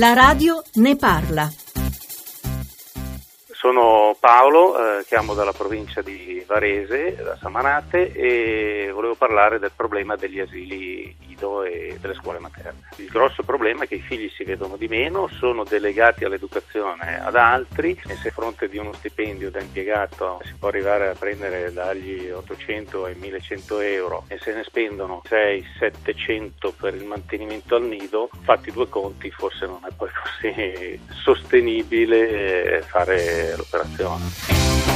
La radio ne parla. Sono Paolo, eh, chiamo dalla provincia di Varese, da Samanate e volevo parlare del problema degli asili nido delle scuole materne. Il grosso problema è che i figli si vedono di meno, sono delegati all'educazione ad altri e se a fronte di uno stipendio da impiegato si può arrivare a prendere dagli 800 ai 1100 euro e se ne spendono 600-700 per il mantenimento al nido, fatti due conti forse non è poi così sostenibile fare l'operazione.